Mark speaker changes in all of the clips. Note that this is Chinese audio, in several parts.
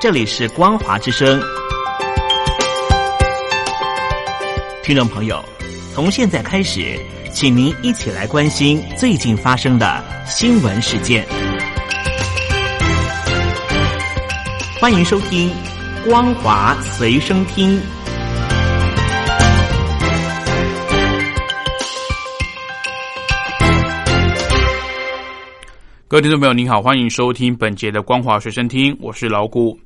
Speaker 1: 这里是光华之声。听众朋友，从现在开始，请您一起来关心最近发生的新闻事件。欢迎收听《光华随声听》。
Speaker 2: 各位听众朋友，您好，欢迎收听本节的《光华随身听》，我是老谷。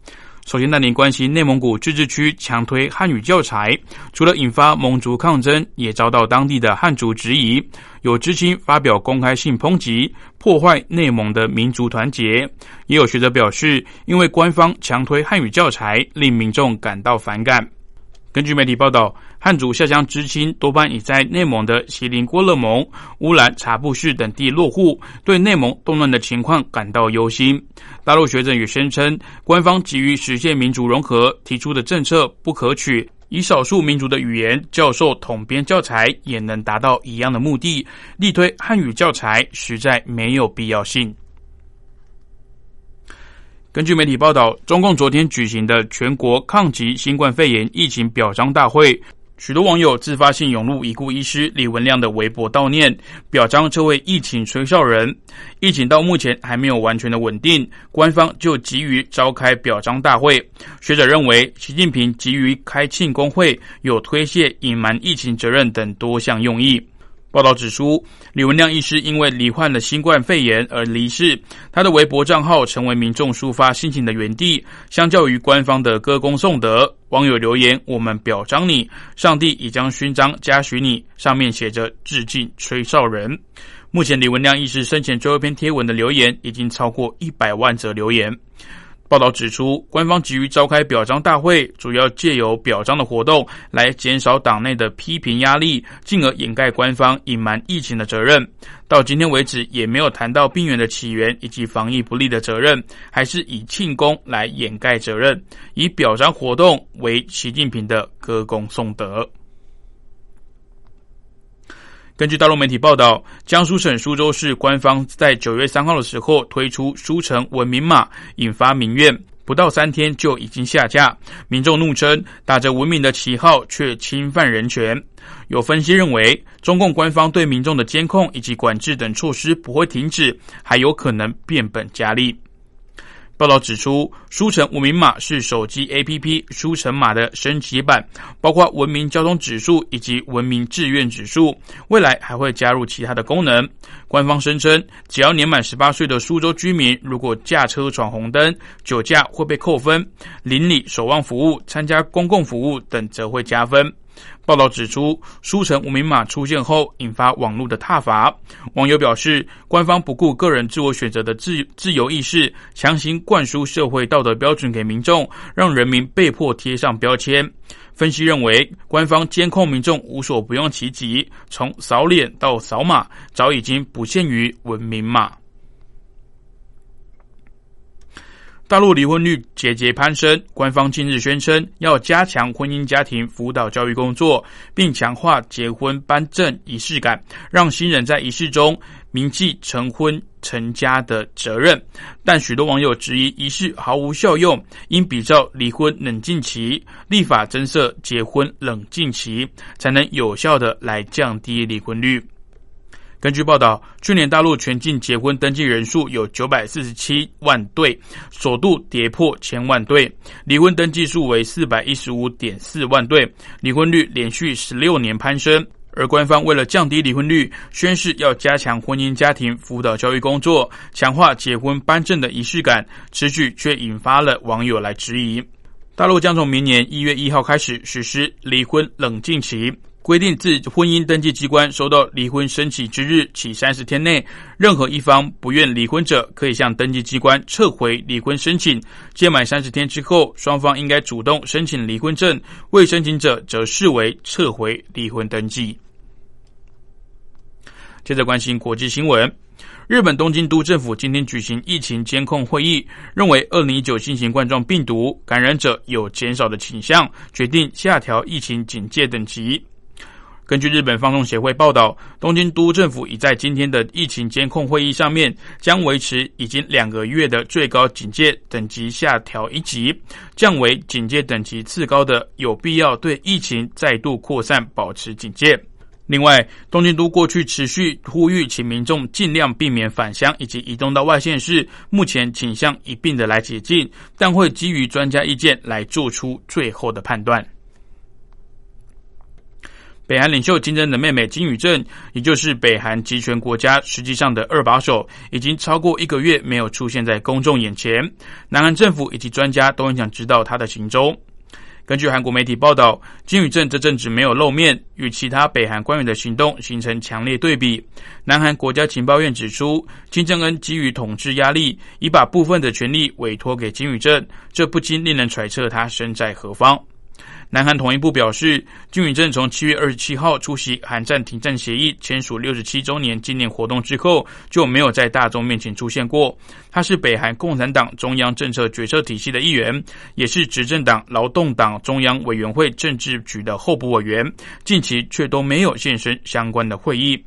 Speaker 2: 首先带您关心内蒙古自治区强推汉语教材，除了引发蒙族抗争，也遭到当地的汉族质疑。有知青发表公开信抨击，破坏内蒙的民族团结。也有学者表示，因为官方强推汉语教材，令民众感到反感。根据媒体报道，汉族下乡知青多半已在内蒙的锡林郭勒盟、乌兰察布市等地落户，对内蒙动乱的情况感到忧心。大陆学者也声称，官方急于实现民族融合提出的政策不可取，以少数民族的语言教授统编教材也能达到一样的目的，力推汉语教材实在没有必要性。根据媒体报道，中共昨天举行的全国抗击新冠肺炎疫情表彰大会，许多网友自发性涌入已故医师李文亮的微博悼念，表彰这位疫情吹哨人。疫情到目前还没有完全的稳定，官方就急于召开表彰大会。学者认为，习近平急于开庆功会，有推卸、隐瞒疫情责任等多项用意。报道指出，李文亮医师因为罹患了新冠肺炎而离世，他的微博账号成为民众抒发心情的园地。相较于官方的歌功颂德，网友留言：“我们表彰你，上帝已将勋章嘉许你。”上面写着“致敬吹哨人”。目前，李文亮医师生前最后一篇贴文的留言已经超过一百万则留言。报道指出，官方急于召开表彰大会，主要借由表彰的活动来减少党内的批评压力，进而掩盖官方隐瞒疫情的责任。到今天为止，也没有谈到病源的起源以及防疫不力的责任，还是以庆功来掩盖责任，以表彰活动为习近平的歌功颂德。根据大陆媒体报道，江苏省苏州市官方在九月三号的时候推出书城文明码，引发民怨，不到三天就已经下架。民众怒称，打着文明的旗号却侵犯人权。有分析认为，中共官方对民众的监控以及管制等措施不会停止，还有可能变本加厉。报道指出，书城文明码是手机 APP 书城码的升级版，包括文明交通指数以及文明志愿指数，未来还会加入其他的功能。官方声称，只要年满十八岁的苏州居民，如果驾车闯红灯、酒驾会被扣分；邻里守望服务、参加公共服务等则会加分。报道指出，书城无名码出现后，引发网络的挞伐。网友表示，官方不顾个人自我选择的自自由意识，强行灌输社会道德标准给民众，让人民被迫贴上标签。分析认为，官方监控民众无所不用其极，从扫脸到扫码，早已经不限于文明码。大陆离婚率节节攀升，官方近日宣称要加强婚姻家庭辅导教育工作，并强化结婚颁证仪式感，让新人在仪式中铭记成婚成家的责任。但许多网友质疑仪式毫无效用，应比照离婚冷静期，立法增设结婚冷静期，才能有效的来降低离婚率。根据报道，去年大陆全境结婚登记人数有九百四十七万对，首度跌破千万对；离婚登记数为四百一十五点四万对，离婚率连续十六年攀升。而官方为了降低离婚率，宣誓要加强婚姻家庭辅导教育工作，强化结婚颁证的仪式感，此举却引发了网友来质疑。大陆将从明年一月一号开始实施离婚冷静期。规定，自婚姻登记机关收到离婚申请之日起三十天内，任何一方不愿离婚者，可以向登记机关撤回离婚申请。届满三十天之后，双方应该主动申请离婚证，未申请者则视为撤回离婚登记。接着关心国际新闻，日本东京都政府今天举行疫情监控会议，认为二零一九新型冠状病毒感染者有减少的倾向，决定下调疫情警戒等级。根据日本放送协会报道，东京都政府已在今天的疫情监控会议上面，将维持已经两个月的最高警戒等级下调一级，降为警戒等级次高的有必要对疫情再度扩散保持警戒。另外，东京都过去持续呼吁，请民众尽量避免返乡以及移动到外县市，目前倾向一并的来解禁，但会基于专家意见来做出最后的判断。北韩领袖金正恩的妹妹金宇镇，也就是北韩集权国家实际上的二把手，已经超过一个月没有出现在公众眼前。南韩政府以及专家都很想知道他的行踪。根据韩国媒体报道，金宇镇这阵子没有露面，与其他北韩官员的行动形成强烈对比。南韩国家情报院指出，金正恩基于统治压力，已把部分的权力委托给金宇镇，这不禁令人揣测他身在何方。南韩统一部表示，金宇镇从七月二十七号出席韩战停战协议签署六十七周年纪念活动之后，就没有在大众面前出现过。他是北韩共产党中央政策决策体系的一员，也是执政党劳动党中央委员会政治局的候补委员，近期却都没有现身相关的会议。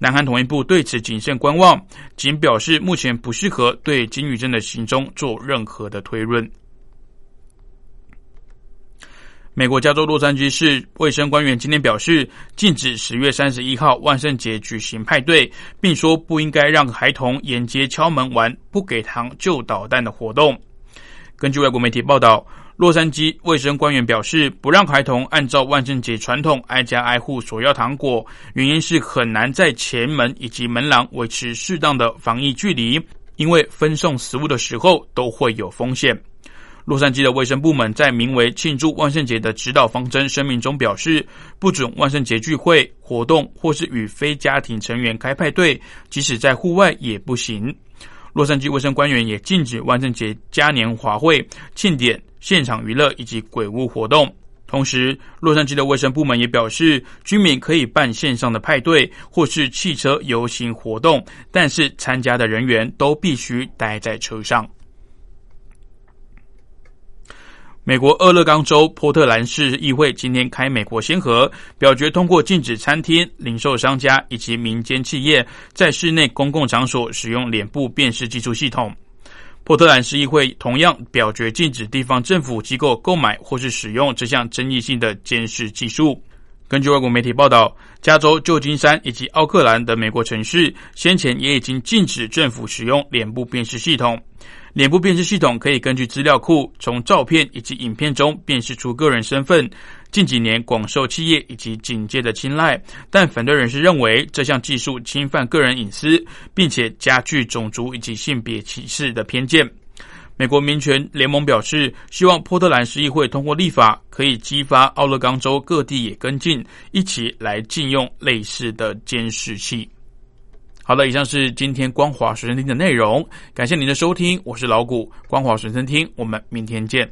Speaker 2: 南韩统一部对此谨慎观望，仅表示目前不适合对金宇镇的行踪做任何的推论。美国加州洛杉矶市卫生官员今天表示，禁止十月三十一号万圣节举行派对，并说不应该让孩童沿街敲门玩不给糖就捣蛋的活动。根据外国媒体报道，洛杉矶卫生官员表示，不让孩童按照万圣节传统挨家挨户索要糖果，原因是很难在前门以及门廊维持适当的防疫距离，因为分送食物的时候都会有风险。洛杉矶的卫生部门在名为“庆祝万圣节”的指导方针声明中表示，不准万圣节聚会活动或是与非家庭成员开派对，即使在户外也不行。洛杉矶卫生官员也禁止万圣节嘉年华会、庆典、现场娱乐以及鬼屋活动。同时，洛杉矶的卫生部门也表示，居民可以办线上的派对或是汽车游行活动，但是参加的人员都必须待在车上。美国俄勒冈州波特兰市议会今天开美国先河，表决通过禁止餐厅、零售商家以及民间企业在室内公共场所使用脸部辨识技术系统。波特兰市议会同样表决禁止地方政府机构购买或是使用这项争议性的监视技术。根据外国媒体报道，加州旧金山以及奥克兰的美国城市先前也已经禁止政府使用脸部辨识系统。脸部辨识系统可以根据资料库从照片以及影片中辨识出个人身份。近几年广受企业以及警界的青睐，但反对人士认为这项技术侵犯个人隐私，并且加剧种族以及性别歧视的偏见。美国民权联盟表示，希望波特兰市议会通过立法，可以激发奥勒冈州各地也跟进，一起来禁用类似的监视器。好的，以上是今天光华随身听的内容，感谢您的收听，我是老谷，光华随身听，我们明天见。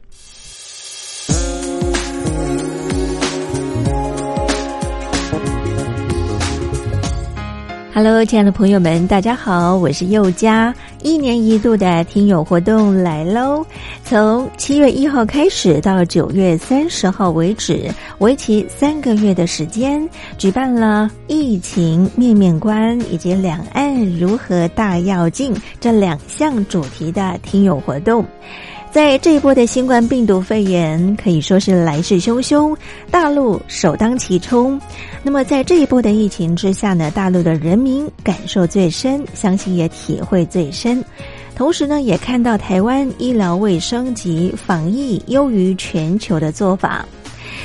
Speaker 3: Hello，亲爱的朋友们，大家好，我是佑佳。一年一度的听友活动来喽！从七月一号开始到九月三十号为止，为期三个月的时间，举办了疫情面面观以及两岸如何大要进这两项主题的听友活动。在这一波的新冠病毒肺炎可以说是来势汹汹，大陆首当其冲。那么在这一波的疫情之下呢，大陆的人民感受最深，相信也体会最深。同时呢，也看到台湾医疗卫生及防疫优于全球的做法。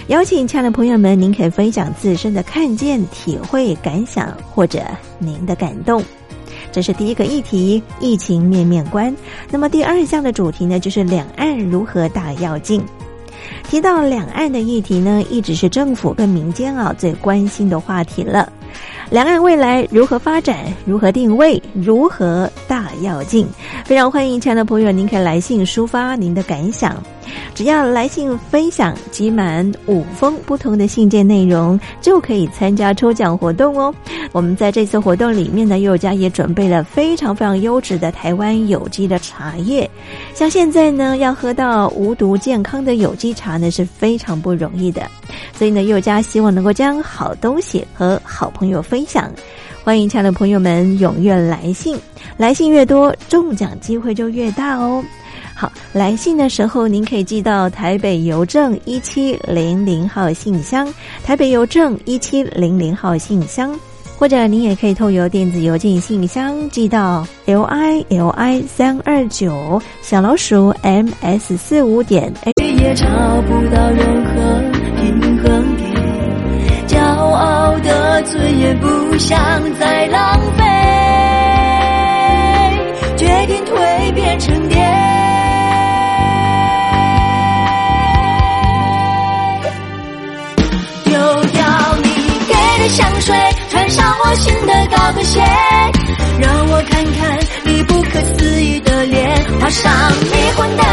Speaker 3: 邀请亲爱的朋友们，您可以分享自身的看见、体会、感想，或者您的感动。这是第一个议题，疫情面面观。那么第二项的主题呢，就是两岸如何大要进。提到两岸的议题呢，一直是政府跟民间啊最关心的话题了。两岸未来如何发展，如何定位，如何大跃进，非常欢迎亲爱的朋友，您可以来信抒发您的感想。只要来信分享集满五封不同的信件内容，就可以参加抽奖活动哦。我们在这次活动里面呢，佑家也准备了非常非常优质的台湾有机的茶叶。像现在呢，要喝到无毒健康的有机茶呢，是非常不容易的。所以呢，佑家希望能够将好东西和好朋友分分享。欢迎亲爱的朋友们踊跃来信，来信越多，中奖机会就越大哦。好，来信的时候，您可以寄到台北邮政一七零零号信箱，台北邮政一七零零号信箱，或者您也可以透邮电子邮件信箱寄到 l i l i 三二九小老鼠 m s 四五点。
Speaker 4: 也找不到任何，傲的尊严不想再浪费，决定蜕变成蝶。丢掉你给的香水，穿上我新的高跟鞋，让我看看你不可思议的脸，画上迷魂的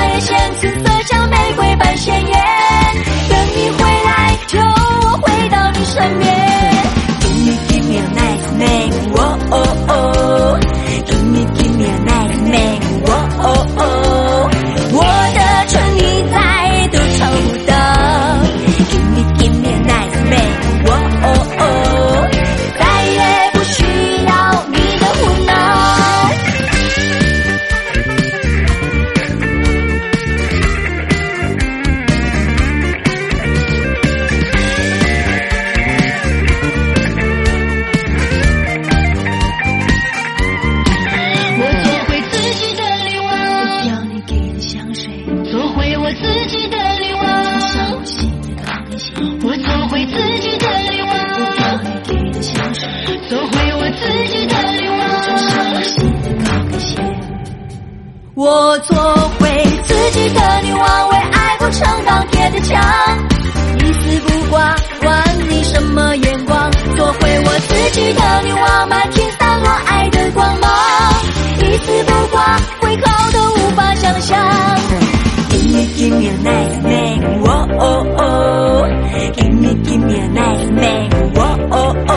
Speaker 4: Give me, give me a nice man, 哦哦哦！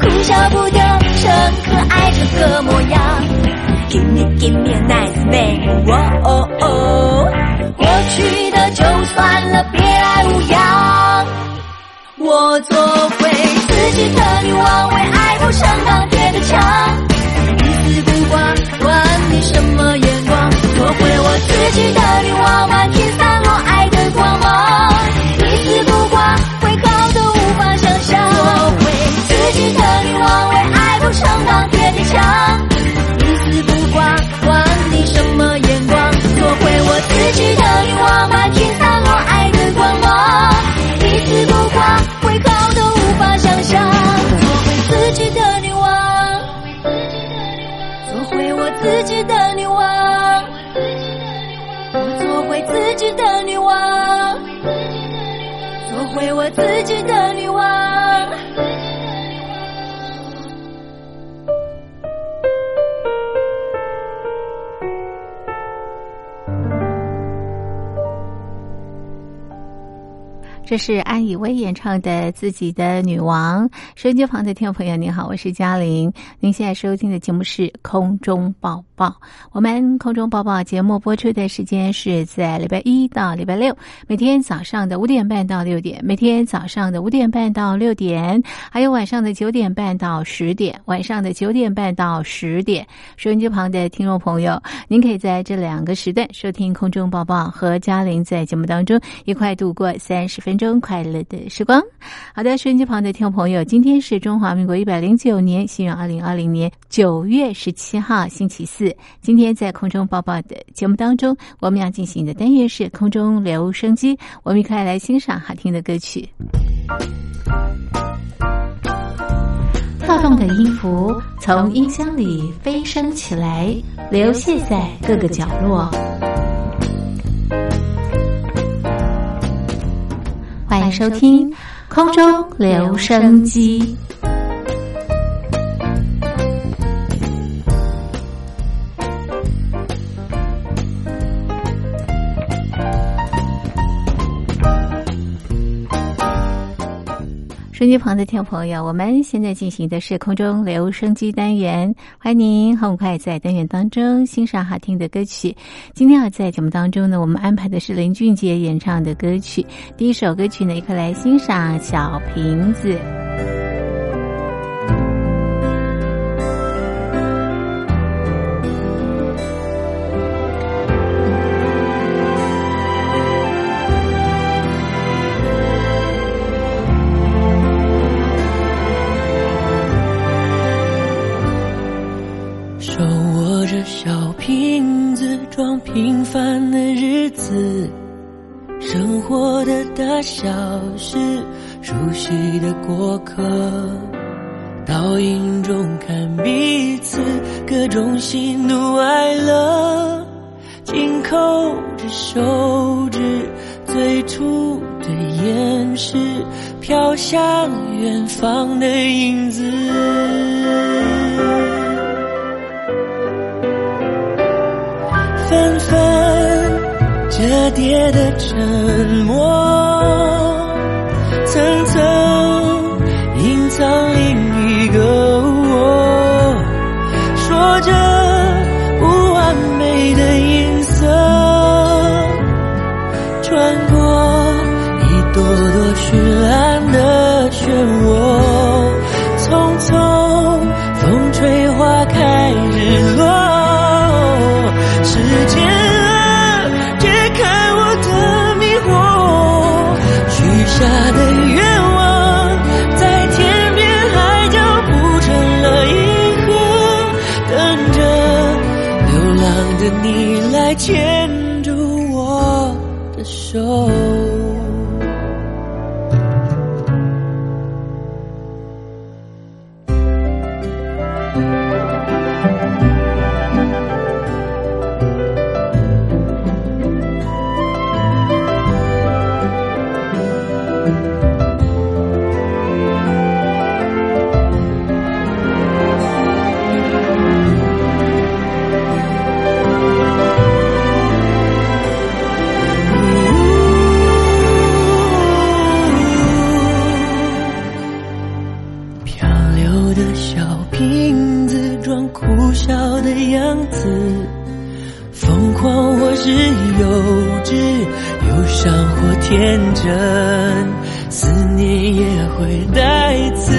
Speaker 4: 哭笑不得，成可爱这个模样。Give me, give me a nice man, 哦哦哦！过去的就算了，别来无恙。我做回自己的女王，为爱不成钢铁的墙。一丝不挂，管你什么眼光，做回我自己的女王。什么眼光，做回我自己的女王，满天洒落爱的光芒。一丝不挂，会好的无法想象。做回自己的女王。做回我自己的女王，我做回自己的女王，做回我自己的女王。
Speaker 5: 这是安以薇演唱的《自己的女王》。收音机旁的听众朋友，您好，我是嘉玲。您现在收听的节目是《空中抱抱》。我们《空中抱抱》节目播出的时间是在礼拜一到礼拜六，每天早上的五点半到六点；每天早上的五点半到六点，还有晚上的九点半到十点。晚上的九点半到十点，收音机旁的听众朋友，您可以在这两个时段收听《空中抱抱》，和嘉玲在节目当中一块度过三十分钟快乐的时光。好的，收音机旁的听众朋友，今天是中华民国一百零九年，西元二零二零年九月十七号，星期四。今天在空中报报的节目当中，我们要进行的单元是空中留声机，我们一块来欣赏好听的歌曲。跳动的音符从音箱里飞升起来，流泻在各个角落。收听空中留声机。机旁的听众朋友，我们现在进行的是空中留声机单元，欢迎您很快在单元当中欣赏好听的歌曲。今天要，在节目当中呢，我们安排的是林俊杰演唱的歌曲。第一首歌曲呢，一块来欣赏《小瓶子》。
Speaker 6: 着小瓶子装平凡的日子，生活的大小事，熟悉的过客，倒影中看彼此各种喜怒哀乐，紧扣着手指，最初的掩饰，飘向远方的影子。纷纷折叠的沉默，下的愿望，在天边海角铺成了银河，等着流浪的你来牵住我的手。我的小瓶子装哭笑的样子。疯狂或是幼稚忧伤或天真。思念也会带刺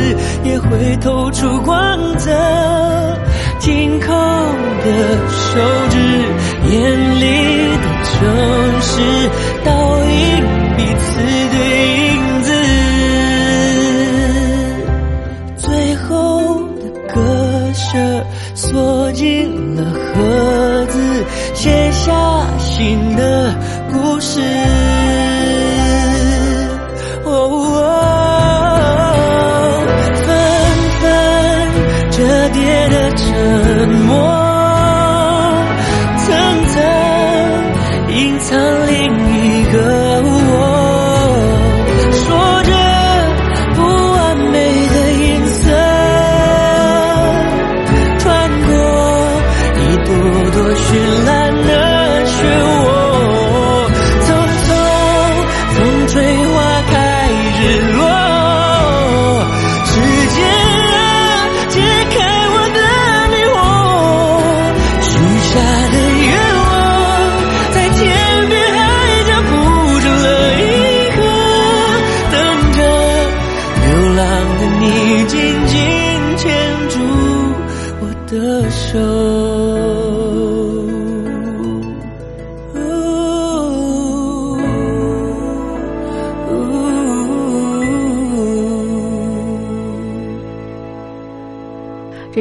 Speaker 6: 也会透出光泽。紧扣的手
Speaker 5: 指眼里的城市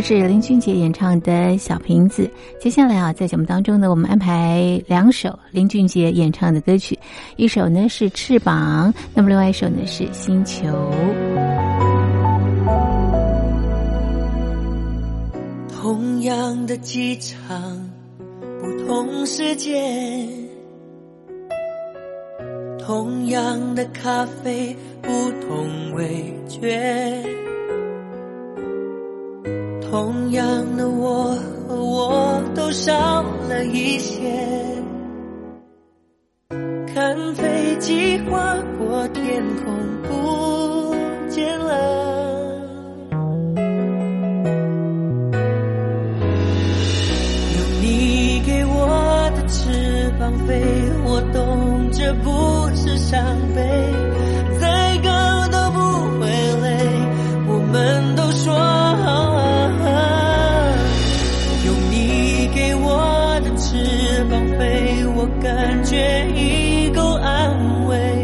Speaker 5: 是林俊杰演唱的《小瓶子》。接下来啊，在节目当中呢，我们安排两首林俊杰演唱的歌曲，一首呢是《翅膀》，那么另外一首呢是《星球》。
Speaker 6: 同样的机场，不同时间；同样的咖啡，不同味觉。同样的我和我都少了一些。看飞机划过天空不见了。有你给我的翅膀飞我懂这不是伤我感觉已够安慰。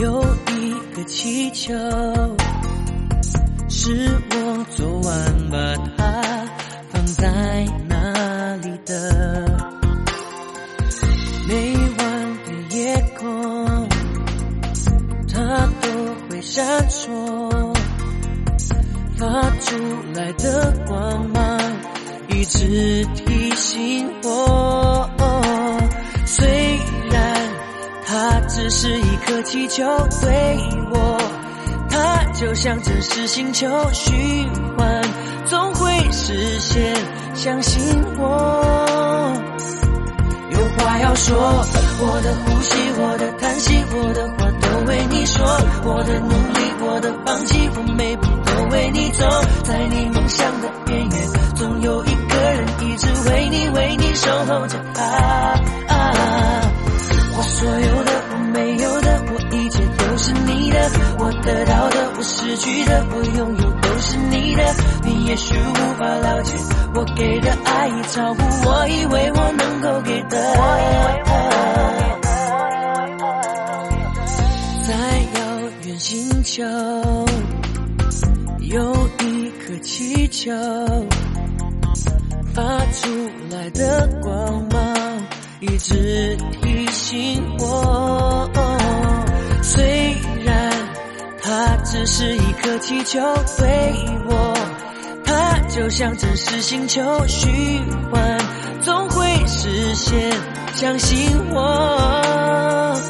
Speaker 6: 有一个气球，是我昨晚把它放在那里的。每晚的夜空，它都会闪烁，发出来的光芒一直提醒我。是一颗气球，对我，它就像真实星球循环，总会实现。相信我，有话要说，我的呼吸，我的叹息，我的话都为你说，我的努力，我的放弃，我每步都为你走，在你梦想的边缘，总有一个人一直为你，为你守候着他。我也许无法了解我给的爱已超乎我以为我能够给的。在遥远星球，有一颗气球，发出来的光芒一直提醒我。虽然它只是一颗气球，对我，就像真实星球循环，总会实现。相信我。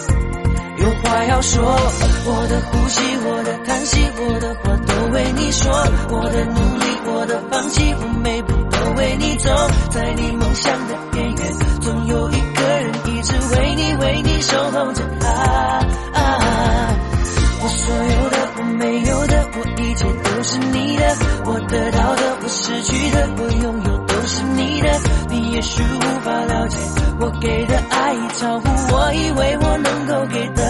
Speaker 6: 有话要说，我的呼吸，我的叹息，我的话都为你说，我的努力，我的放弃，我每步都为你走，在你梦想的失去的，我拥有都是你的。你也许无法了解我给的爱已超乎我以为我能够给的。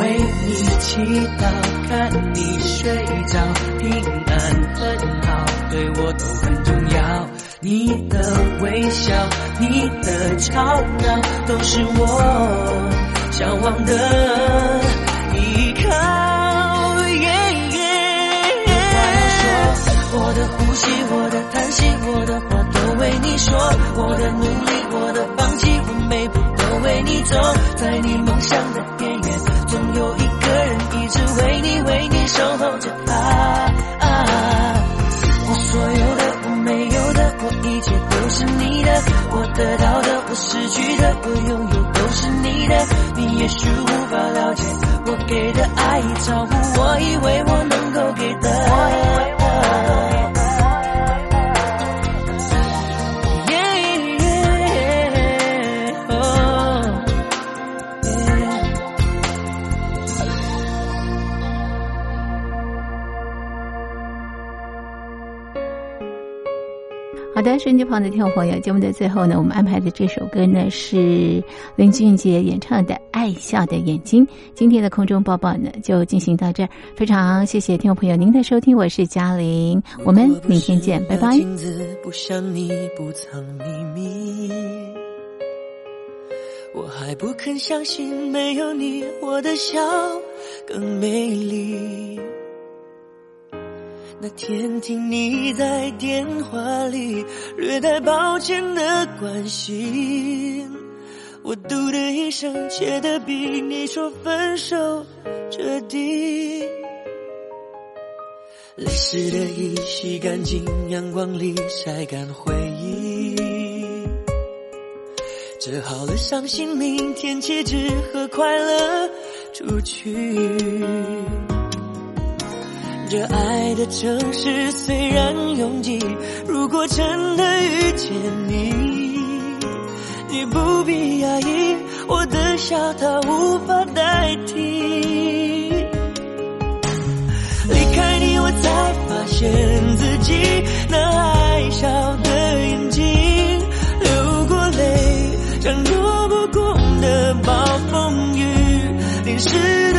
Speaker 6: 为你祈祷，看你睡着，平安很好，对我都很重要。你的微笑，你的吵闹，都是我向往的依靠。我的呼吸，我的叹息，我的话都为你说。我的努力，我的放弃，我每步都为你走。在你梦想的边缘，总有一个人一直为你，为你守候着啊啊。我所有的，我没有的，我一切都是你的。我得到的，我失去的，我拥有都是你的。你也许无法了解，我给的爱已超乎我以为我能够给的。
Speaker 5: 的，手机旁的听众朋友，节目的最后呢，我们安排的这首歌呢是林俊杰演唱的《爱笑的眼睛》。今天的空中抱抱呢就进行到这儿，非常谢谢听众朋友您的收听，我是嘉玲，我们明天见，拜拜。
Speaker 6: 镜子不像你不藏秘密，我还不肯相信没有你，我的笑更美丽。那天听你在电话里略带抱歉的关心，我嘟的一声，切的比你说分手彻底。泪湿的衣洗干净，阳光里晒干回忆。折好了伤心，明天起只和快乐出去。这爱的城市虽然拥挤，如果真的遇见你，你不必压抑，我的笑它无法代替。离开你，我才发现自己那爱笑的眼睛，流过泪，像躲不过的暴风雨，淋湿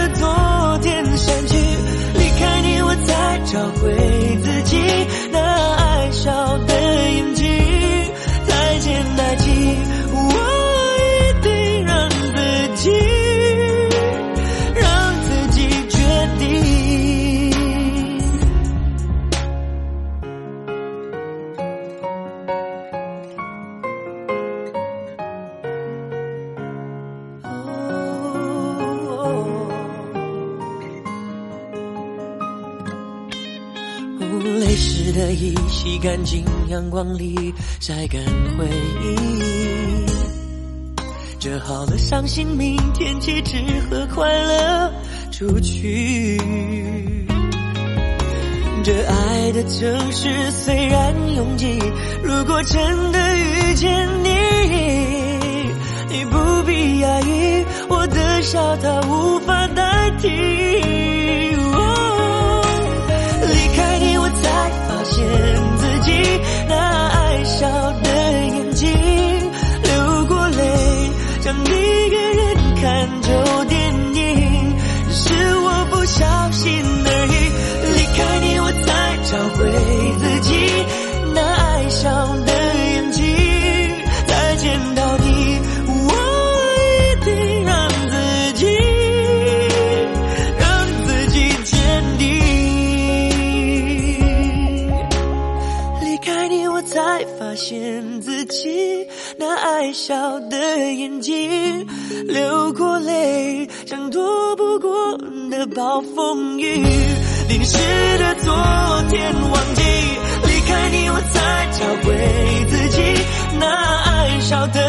Speaker 6: 好了伤心，明天起只和快乐出去。这爱的城市虽然拥挤，如果真的遇见你，你不必压抑，我的笑流过泪，像躲不过的暴风雨，淋湿的昨天忘记。离开你，我才找回自己那爱笑的